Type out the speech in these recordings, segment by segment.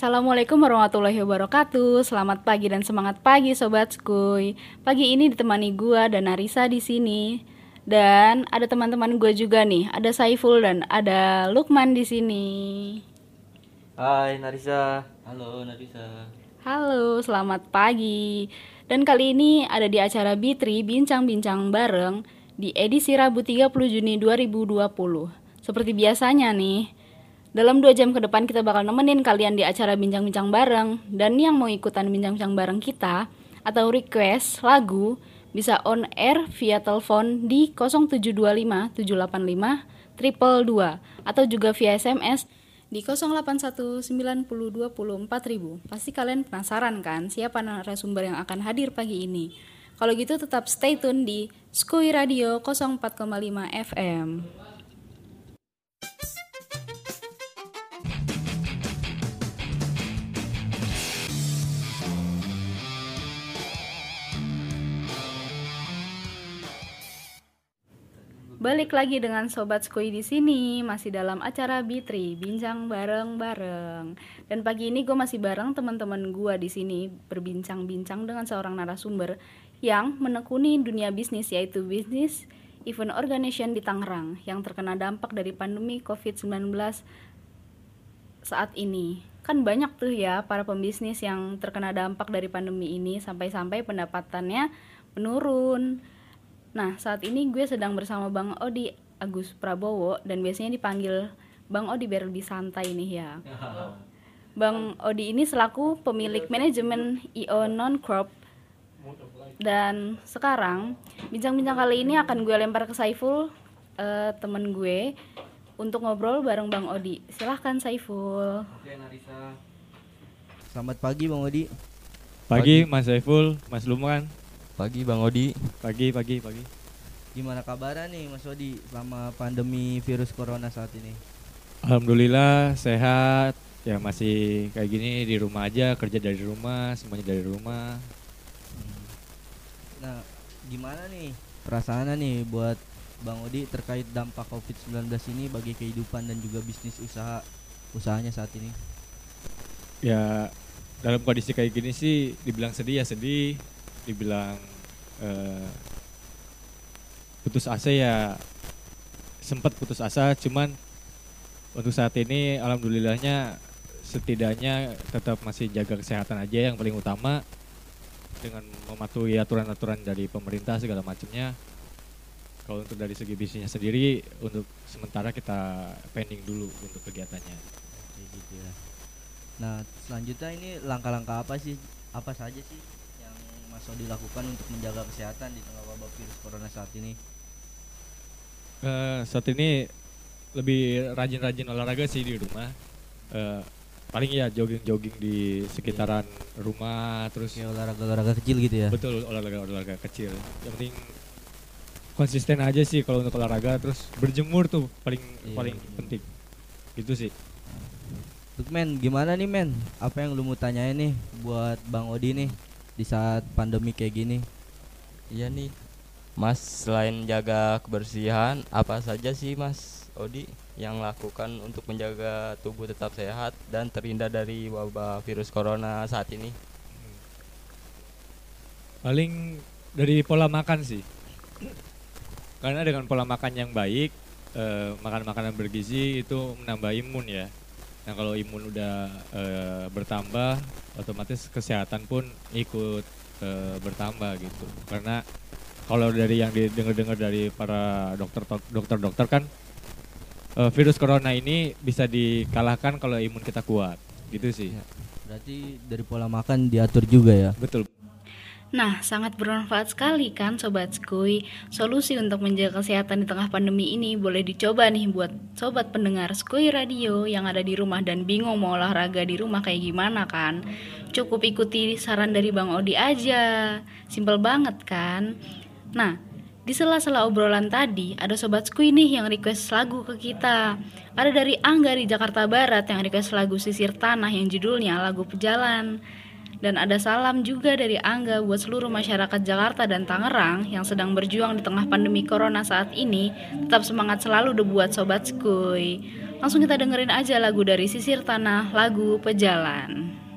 Assalamualaikum warahmatullahi wabarakatuh. Selamat pagi dan semangat pagi sobat Skuy. Pagi ini ditemani gua dan Narisa di sini. Dan ada teman-teman gue juga nih, ada Saiful dan ada Lukman di sini. Hai Narisa. Halo Narisa. Halo, selamat pagi. Dan kali ini ada di acara Bitri Bincang-Bincang Bareng di edisi Rabu 30 Juni 2020. Seperti biasanya nih, dalam dua jam ke depan kita bakal nemenin kalian di acara bincang-bincang bareng dan yang mau ikutan bincang-bincang bareng kita atau request lagu bisa on air via telepon di 0725 785 triple 2 atau juga via SMS di 081 90 20 4000. Pasti kalian penasaran kan siapa narasumber yang akan hadir pagi ini? Kalau gitu tetap stay tune di Skui Radio 04,5 FM. Balik lagi dengan Sobat Skui di sini, masih dalam acara Bitri, bincang bareng-bareng. Dan pagi ini gue masih bareng teman-teman gue di sini berbincang-bincang dengan seorang narasumber yang menekuni dunia bisnis yaitu bisnis event organization di Tangerang yang terkena dampak dari pandemi COVID-19 saat ini. Kan banyak tuh ya para pembisnis yang terkena dampak dari pandemi ini sampai-sampai pendapatannya menurun Nah, saat ini gue sedang bersama Bang Odi Agus Prabowo dan biasanya dipanggil Bang Odi biar lebih santai nih ya. Bang Odi ini selaku pemilik manajemen IO Non Crop dan sekarang bincang-bincang kali ini akan gue lempar ke Saiful uh, temen gue untuk ngobrol bareng Bang Odi. Silahkan Saiful. Oke Narisa. Selamat pagi Bang Odi. Pagi, Mas Saiful, Mas Lumran. Pagi Bang Odi. Pagi, pagi, pagi. Gimana kabarnya nih Mas Odi selama pandemi virus corona saat ini? Alhamdulillah sehat. Ya masih kayak gini di rumah aja, kerja dari rumah, semuanya dari rumah. Nah, gimana nih perasaannya nih buat Bang Odi terkait dampak COVID-19 ini bagi kehidupan dan juga bisnis usaha usahanya saat ini? Ya dalam kondisi kayak gini sih dibilang sedih ya sedih, dibilang uh, putus asa ya sempat putus asa cuman untuk saat ini alhamdulillahnya setidaknya tetap masih jaga kesehatan aja yang paling utama dengan mematuhi aturan-aturan dari pemerintah segala macamnya. Kalau untuk dari segi bisnisnya sendiri untuk sementara kita pending dulu untuk kegiatannya. Gitu ya. Nah selanjutnya ini langkah-langkah apa sih? Apa saja sih Mas Odi lakukan untuk menjaga kesehatan di tengah wabah virus corona saat ini? Uh, saat ini lebih rajin-rajin olahraga sih di rumah. Uh, paling ya jogging-jogging di sekitaran yeah. rumah terus ya olahraga-olahraga kecil gitu ya. Betul, olahraga-olahraga kecil. Yang penting konsisten aja sih kalau untuk olahraga terus berjemur tuh paling yeah, paling penting. Gitu sih. Untuk men, gimana nih men? Apa yang lu mau tanyain nih buat Bang Odi nih? Di saat pandemi kayak gini? Iya nih, Mas selain jaga kebersihan, apa saja sih Mas Odi yang lakukan untuk menjaga tubuh tetap sehat dan terhindar dari wabah virus corona saat ini? Paling dari pola makan sih. Karena dengan pola makan yang baik, eh, makan makanan bergizi itu menambah imun ya. Nah kalau imun udah eh, bertambah, otomatis kesehatan pun ikut e, bertambah gitu. Karena kalau dari yang didengar-dengar dari para dokter dokter-dokter kan e, virus corona ini bisa dikalahkan kalau imun kita kuat. Gitu sih. Ya, berarti dari pola makan diatur juga ya? Betul Nah, sangat bermanfaat sekali kan Sobat Skui. Solusi untuk menjaga kesehatan di tengah pandemi ini boleh dicoba nih buat Sobat pendengar Skui Radio yang ada di rumah dan bingung mau olahraga di rumah kayak gimana kan. Cukup ikuti saran dari Bang Odi aja. Simpel banget kan? Nah, di sela-sela obrolan tadi, ada Sobat Skui nih yang request lagu ke kita. Ada dari Angga di Jakarta Barat yang request lagu Sisir Tanah yang judulnya Lagu Pejalan. Dan ada salam juga dari Angga buat seluruh masyarakat Jakarta dan Tangerang yang sedang berjuang di tengah pandemi corona saat ini. Tetap semangat selalu deh buat Sobat Skuy. Langsung kita dengerin aja lagu dari Sisir Tanah, lagu Pejalan.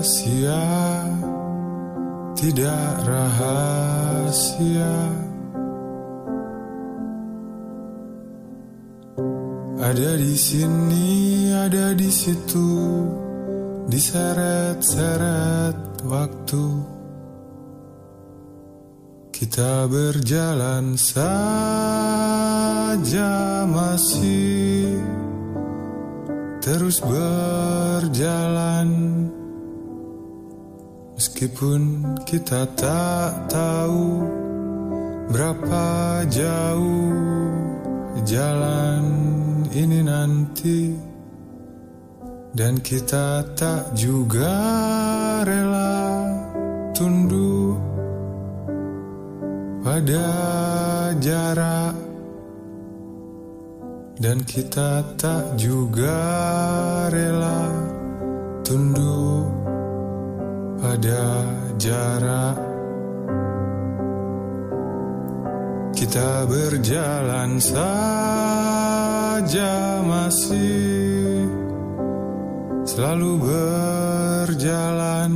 Rahasia Tidak rahasia Ada di sini, ada di situ, diseret-seret waktu. Kita berjalan saja masih terus berjalan Meskipun kita tak tahu berapa jauh jalan ini nanti dan kita tak juga rela tunduk pada jarak dan kita tak juga rela tunduk pada jarak. Kita berjalan saja masih selalu berjalan.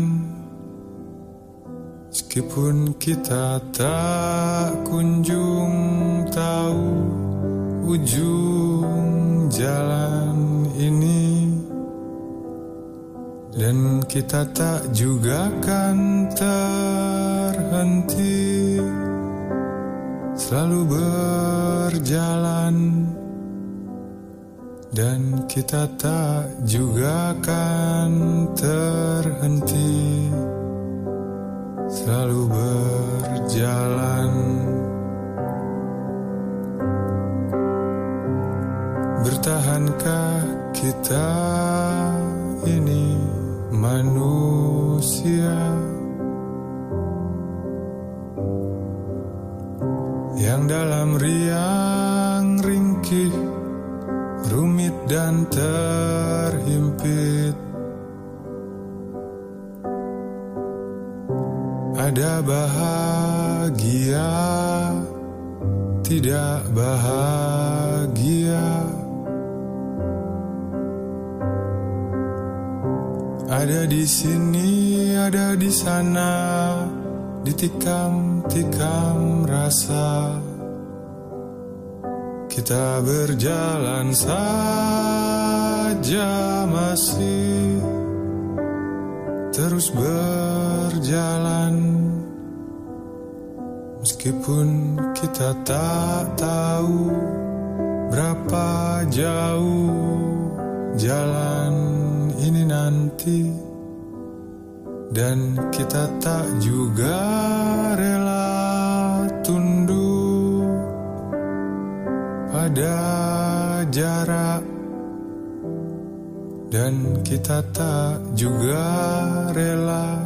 Meskipun kita tak kunjung tahu ujung jalan ini Dan kita tak juga kan terhenti. Selalu berjalan. Dan kita tak juga akan terhenti. Selalu berjalan. Bertahankah kita ini manusia Yang dalam riang ringkih rumit dan terhimpit. Ada bahagia, tidak bahagia. Ada di sini, ada di sana, ditikam-tikam rasa. Kita berjalan saja masih. Terus berjalan. Meskipun kita tak tahu berapa jauh jalan ini nanti. Dan kita tak juga rela tunduk ada jarak. Dan kita tak juga rela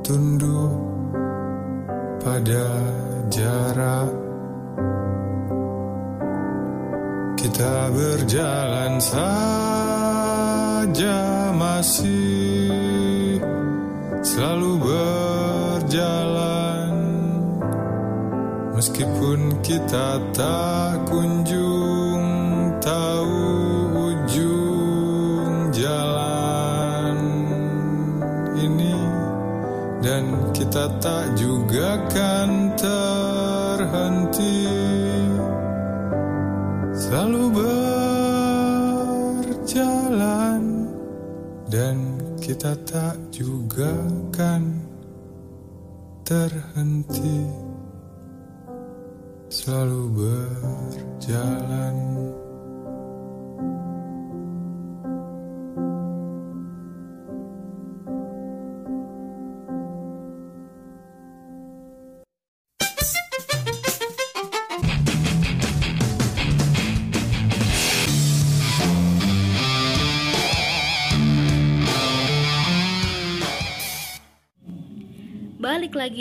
tunduk pada jarak. Kita berjalan saja masih selalu berjalan. Meskipun kita tak kunjung tahu ujung jalan ini Dan kita tak juga kan terhenti. Selalu berjalan kita tak juga kan terhenti selalu berjalan.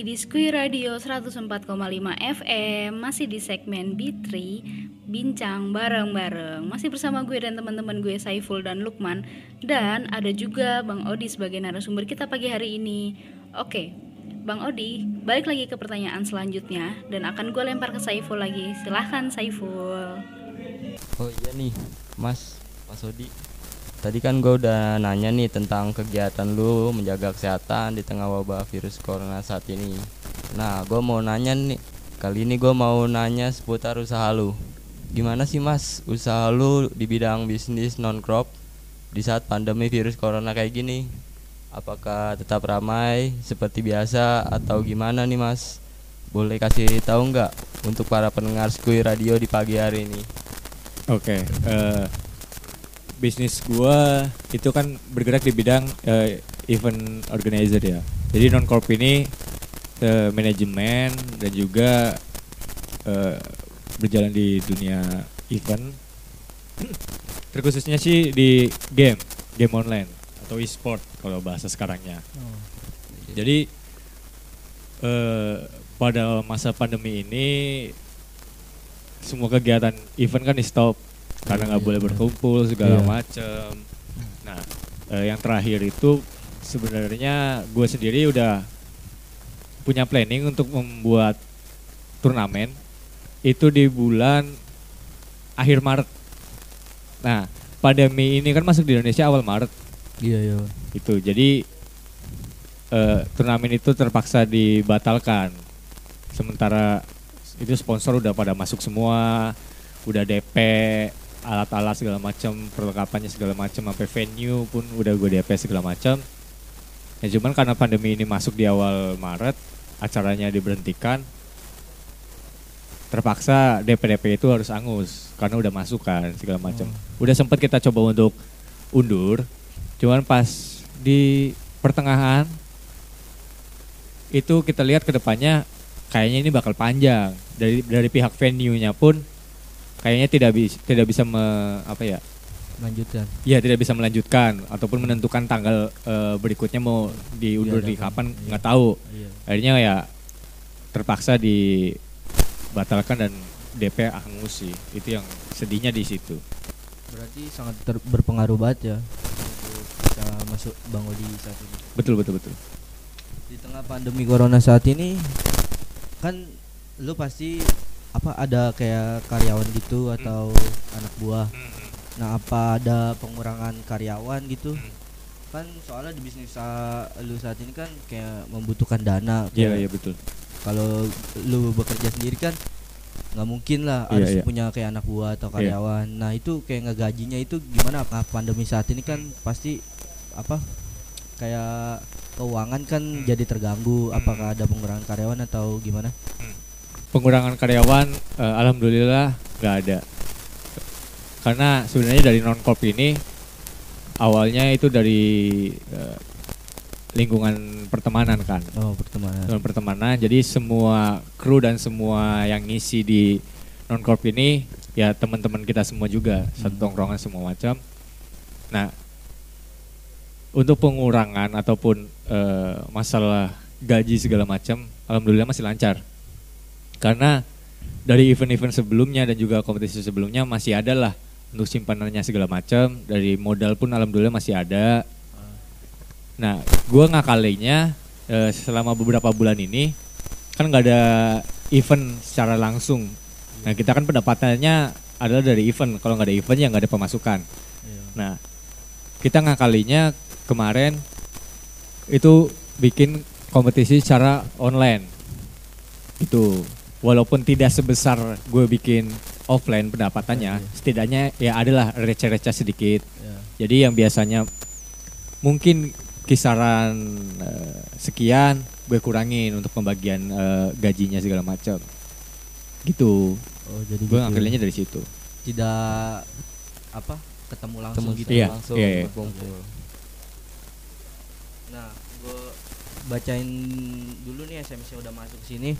Di Squee Radio 104,5 FM Masih di segmen B3 Bincang bareng-bareng. Masih bersama gue dan teman-teman gue Saiful dan Lukman. Dan ada juga Bang Odi sebagai narasumber kita pagi hari ini. Oke, Bang Odi Balik lagi ke pertanyaan selanjutnya. Dan akan gue lempar ke Saiful lagi. Silahkan Saiful. Oh iya nih, Mas, Mas Odi. Tadi kan gue udah nanya nih tentang kegiatan lu menjaga kesehatan di tengah wabah virus corona saat ini. Nah, gue mau nanya nih, kali ini gue mau nanya seputar usaha lu. Gimana sih mas, usaha lu di bidang bisnis non crop di saat pandemi virus corona kayak gini? Apakah tetap ramai seperti biasa atau gimana nih mas? Boleh kasih tahu nggak untuk para pendengar Skui Radio di pagi hari ini? Oke, eh, bisnis gua itu kan bergerak di bidang eh, event organizer ya. Jadi non corp ini eh, manajemen dan juga eh, berjalan di dunia event. Terkhususnya sih di game, game online atau e-sport kalau bahasa sekarangnya. Jadi eh, pada masa pandemi ini semua kegiatan event kan di stop karena nggak Iya, boleh berkumpul segala Iya. macem. Nah, eh, yang terakhir itu sebenarnya gue sendiri udah punya planning untuk membuat turnamen itu di bulan akhir Maret. Nah, pandemi ini kan masuk di Indonesia awal Maret Iya iya. itu jadi eh, turnamen itu terpaksa dibatalkan sementara itu sponsor udah pada masuk semua udah DP alat-alat segala macam perlengkapannya segala macam sampai venue pun udah gue DP segala macam. Ya cuman karena pandemi ini masuk di awal Maret acaranya diberhentikan terpaksa DP-DP itu harus angus karena udah masuk kan segala macam. Udah sempat kita coba untuk undur Cuman pas di pertengahan itu kita lihat ke depannya kayaknya ini bakal panjang. Dari dari pihak venue-nya pun kayaknya tidak bisa tidak bisa me- apa ya? Lanjutkan. Ya tidak bisa melanjutkan ataupun menentukan tanggal eh, berikutnya mau diundur di Diadakan, kapan iya. nggak tahu. Iya. Akhirnya ya terpaksa dibatalkan dan DP angus sih. Itu yang sedihnya di situ. Berarti sangat ter- berpengaruh banget ya untuk kita masuk Bang Odi saat ini. Betul betul betul. Di tengah pandemi corona saat ini kan lu pasti apa ada kayak karyawan gitu atau anak buah. Nah, apa ada pengurangan karyawan gitu? Kan soalnya di bisnis sa- lu saat ini kan kayak membutuhkan dana. Iya kayak iya betul. Kalau lu bekerja sendiri kan nggak mungkin lah Iya, harus iya. punya kayak anak buah atau Iya. karyawan. Nah itu kayak ngegajinya itu gimana? Apa pandemi saat ini kan pasti apa kayak keuangan kan Hmm. jadi terganggu. Apakah ada pengurangan karyawan atau gimana? Pengurangan karyawan eh, alhamdulillah nggak ada. Karena sebenarnya dari non corp ini awalnya itu dari eh, lingkungan pertemanan kan. Oh pertemanan. lingkungan pertemanan. Jadi semua kru dan semua yang ngisi di non corp ini ya teman-teman kita semua juga satu Hmm. tongkrongan semua macam. Nah untuk pengurangan ataupun eh, masalah gaji segala macam alhamdulillah masih lancar karena dari event-event sebelumnya dan juga kompetisi sebelumnya masih ada lah untuk simpanannya segala macam. Dari modal pun alhamdulillah masih ada. Nah gua ngakalinya eh, selama beberapa bulan ini kan nggak ada event secara langsung. Nah kita kan pendapatannya adalah dari event. Kalau nggak ada event ya nggak ada pemasukan. Iya. Nah, kita ngakalinya kemarin itu bikin kompetisi secara online. Itu walaupun tidak sebesar gue bikin offline pendapatannya, Iya. setidaknya ya adalah receh-receh sedikit. Iya. Jadi yang biasanya mungkin kisaran eh, sekian gue kurangin untuk pembagian eh, gajinya segala macam. gitu Oh, jadi gue gitu. ngambilnya dari situ tidak apa ketemu langsung Temu gitu. Iya, langsung iya, iya. berkumpul. Nah, bacain dulu nih SMS yang udah masuk ke sini.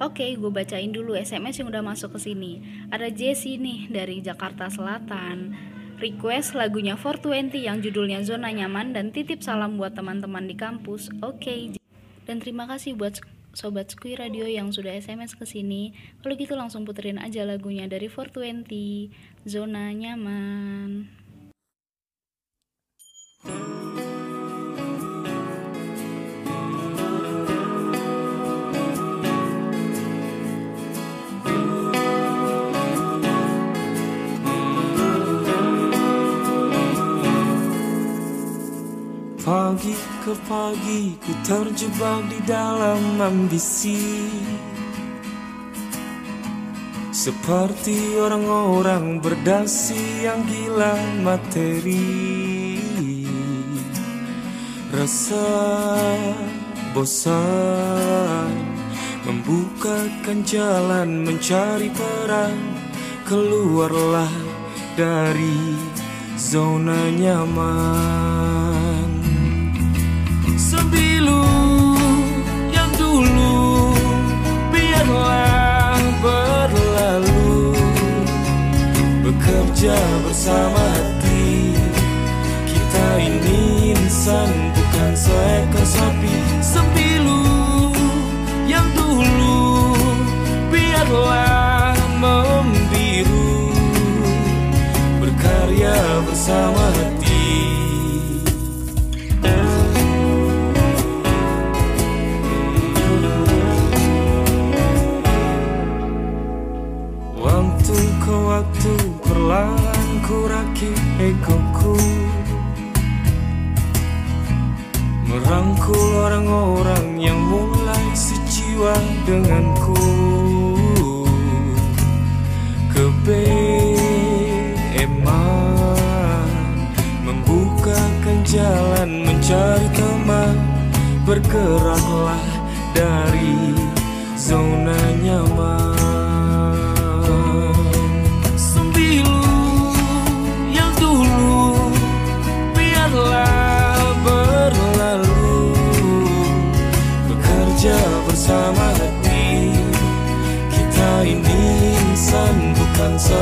Oke, gue bacain dulu SMS yang udah masuk ke sini. Ada Jessie nih dari Jakarta Selatan. Request lagunya 420 yang judulnya Zona Nyaman dan titip salam buat teman-teman di kampus. Oke. Dan terima kasih buat sobat Skui Radio yang sudah SMS ke sini. Kalau gitu langsung puterin aja lagunya dari 420 Zona Nyaman. Pagi ke pagi ku terjebak di dalam ambisi. Seperti orang-orang berdasi yang gila materi. Rasa bosan Membukakan jalan mencari peran. Keluarlah dari zona nyaman Sembilu yang dulu biarlah berlalu. Bekerja bersama denganku. Kebeeman Membukakan jalan mencari teman Bergeraklah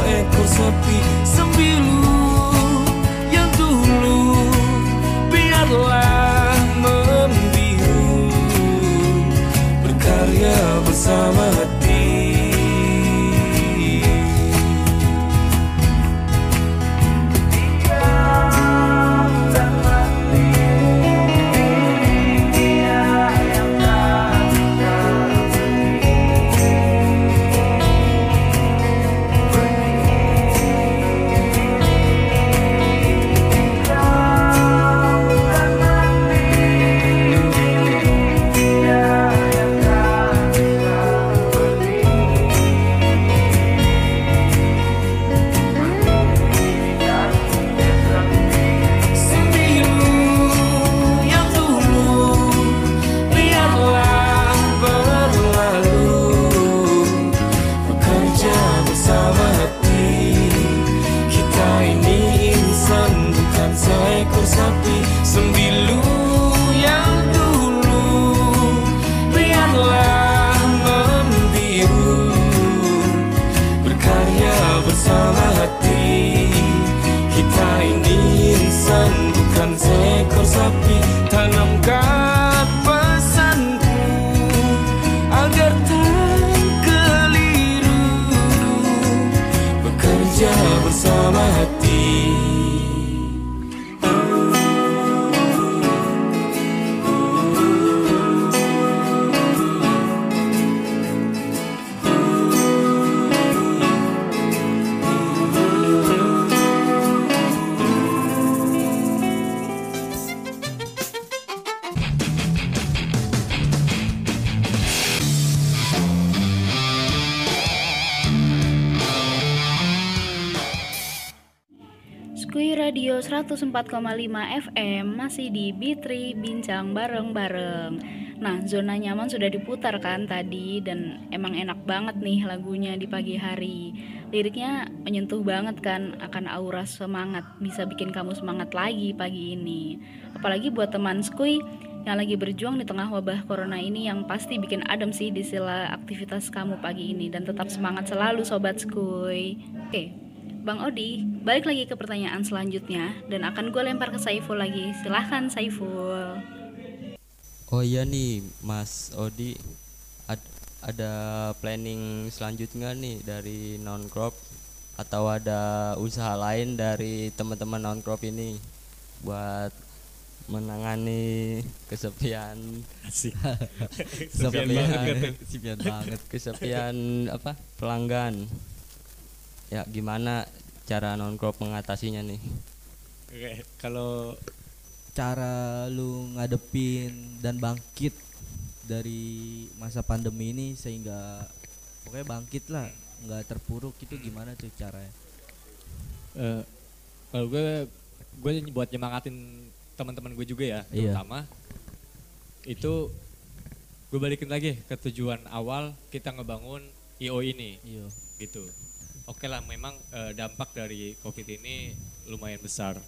えこそピ Radio 104,5 FM masih di Bitri Bincang Bareng-Bareng Nah, zona nyaman sudah diputar kan tadi dan emang enak banget nih lagunya di pagi hari. Liriknya menyentuh banget kan akan aura semangat, bisa bikin kamu semangat lagi pagi ini. Apalagi buat teman skuy yang lagi berjuang di tengah wabah corona ini yang pasti bikin adem sih di sela aktivitas kamu pagi ini dan tetap semangat selalu sobat skuy. Oke, Bang Odi, balik lagi ke pertanyaan selanjutnya dan akan gue lempar ke Saiful lagi. Silahkan Saiful. Oh iya nih Mas Odi. Ad- ada planning selanjutnya nih dari non crop atau ada usaha lain dari teman-teman non crop ini buat menangani kesepian? Kesepian Kesepian. banget. Kesepian banget. Kesepian apa? Pelanggan ya gimana cara non crop mengatasinya nih? Oke, kalau cara lu ngadepin dan bangkit dari masa pandemi ini sehingga pokoknya bangkit lah nggak terpuruk itu gimana tuh caranya? Eh, kalau gue gue buat nyemangatin teman-teman gue juga ya Iya. terutama. Itu gue balikin lagi ke tujuan awal kita ngebangun IO ini iya. gitu oke lah memang eh, dampak dari covid ini lumayan besar.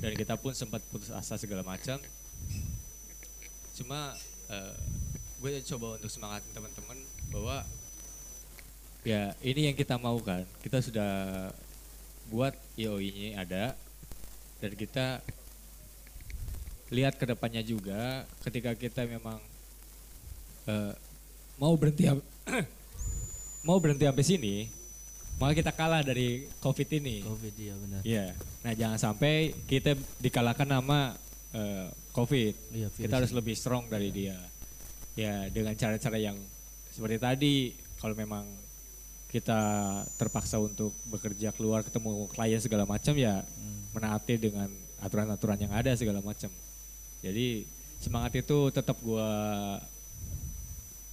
Dan kita pun sempat putus asa segala macam. Cuma eh, gue coba untuk semangatin teman-teman bahwa ya ini yang kita mau kan. Kita sudah buat IO ini ada dan kita lihat ke depannya juga ketika kita memang eh, mau berhenti mau berhenti sampai sini maka kita kalah dari covid ini covid iya benar Iya. Nah jangan sampai kita dikalahkan sama eh, COVID. iya Kita harus lebih strong dari dia. Ya dengan cara-cara yang seperti tadi. Kalau memang kita terpaksa untuk bekerja keluar ketemu klien segala macam ya Hmm. menaati dengan aturan-aturan yang ada segala macam. Jadi semangat itu tetap gua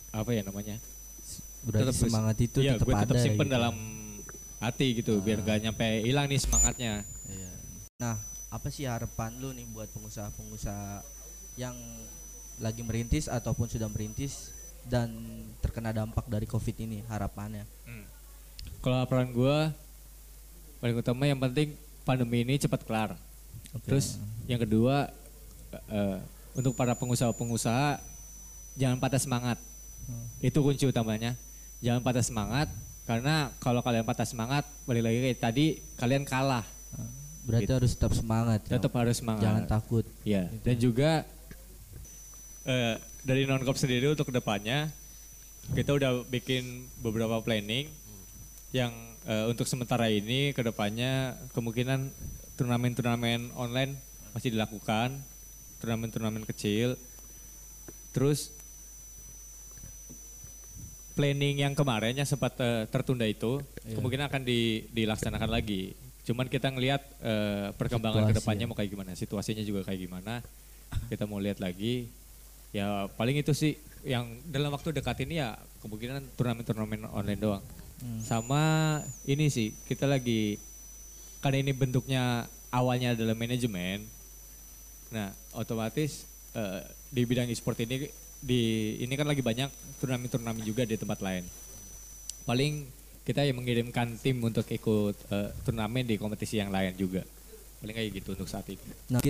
apa ya namanya? berarti tetap- semangat itu Iya, tetap gue tetap ada simpen gitu. dalam hati gitu biar Ah. gak nyampe hilang nih semangatnya. Iya. Nah, apa sih harapan lu nih buat pengusaha-pengusaha yang lagi merintis ataupun sudah merintis dan terkena dampak dari Covid ini harapannya? Hmm. Kalau laporan gue paling utama yang penting pandemi ini cepat kelar. Oke. Terus yang kedua eh, eh, untuk para pengusaha-pengusaha jangan patah semangat. Hmm. Itu kunci utamanya. Jangan patah semangat karena kalau kalian patah semangat balik lagi kayak tadi kalian kalah. berarti Gitu. harus tetap semangat. ya. Tetap harus semangat. Jangan takut. Ya, dan juga eh, dari non-cop sendiri untuk ke depannya kita udah bikin beberapa planning yang eh, untuk sementara ini ke depannya kemungkinan turnamen-turnamen online masih dilakukan, turnamen-turnamen kecil. Terus planning yang kemarin yang sempat eh, tertunda itu Iya. kemungkinan akan di- dilaksanakan lagi. Cuman kita ngelihat eh, perkembangan Situasi, ke depannya ya. mau kayak gimana, situasinya juga kayak gimana. Kita mau lihat lagi. Ya paling itu sih yang dalam waktu dekat ini ya kemungkinan turnamen-turnamen online doang. Hmm. Sama ini sih kita lagi karena ini bentuknya awalnya adalah manajemen. Nah otomatis eh, di bidang e-sport ini di ini kan lagi banyak turnamen-turnamen juga di tempat lain. Paling kita yang mengirimkan tim untuk ikut eh, turnamen di kompetisi yang lain juga. Paling kayak gitu untuk saat ini. Nah,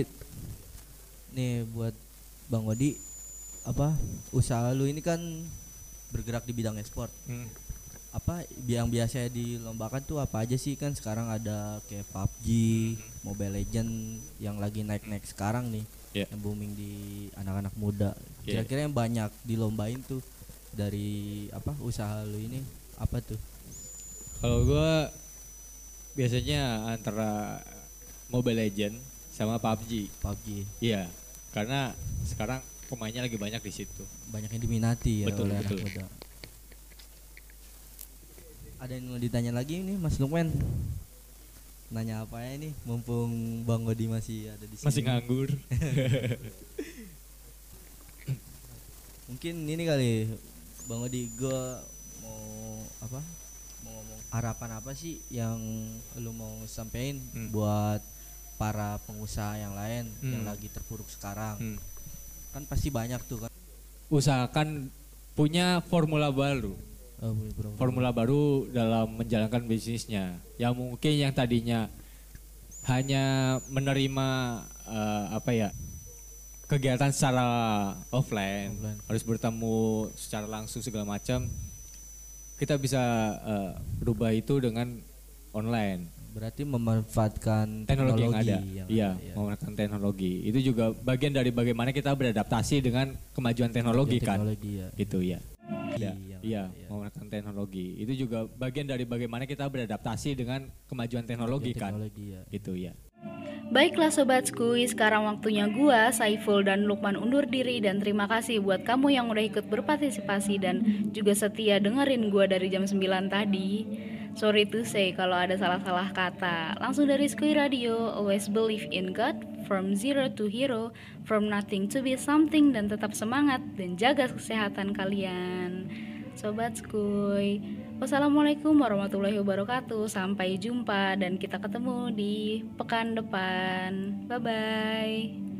nih buat Bang Wadi apa usaha lu ini kan bergerak di bidang e-sport. Hmm. Apa yang biasa dilombakan tuh apa aja sih kan sekarang ada kayak PUBG, Mobile Legend yang lagi naik-naik sekarang nih. Iya. Yang booming di anak-anak muda. Iya. Kira-kira yang banyak dilombain tuh dari apa usaha lu ini apa tuh? Kalau gue biasanya antara Mobile Legend sama PUBG. PUBG Iya, karena sekarang pemainnya lagi banyak di situ. banyak yang diminati ya Betul, oleh betul. anak muda. Ada yang mau ditanya lagi nih Mas Lukman? Nanya apa ya nih? Mumpung Bang Odi masih ada di sini. Masih nganggur. Mungkin ini kali Bang Odi gua mau apa? Mau ngomong harapan apa sih yang lu mau sampein Hmm. buat para pengusaha yang lain yang Hmm. lagi terpuruk sekarang? Hmm. Kan pasti banyak tuh kan usahakan punya formula baru. Formula baru dalam menjalankan bisnisnya. Yang mungkin yang tadinya hanya menerima eh, apa ya? kegiatan secara offline, Offline. harus bertemu secara langsung segala macam. Kita bisa eh, rubah itu dengan online. Berarti memanfaatkan teknologi, yang ada. yang iya, ada, ya. menggunakan teknologi. Itu juga bagian dari bagaimana kita beradaptasi dengan kemajuan teknologi kan. Teknologi ya. Gitu ya. Iya, yang iya, ada, ya. menggunakan teknologi. Itu juga bagian dari bagaimana kita beradaptasi dengan kemajuan teknologi kan. Teknologi ya. Gitu ya. Baiklah Sobat Skuy, sekarang waktunya gua, Saiful dan Lukman undur diri dan terima kasih buat kamu yang udah ikut berpartisipasi dan juga setia dengerin gua dari jam 9 tadi. Sorry to say kalau ada salah-salah kata. Langsung dari Skuy Radio, always believe in God, from zero to hero, from nothing to be something dan tetap semangat dan jaga kesehatan kalian. Sobat Skuy, wassalamualaikum warahmatullahi wabarakatuh. Sampai jumpa dan kita ketemu di pekan depan. Bye bye.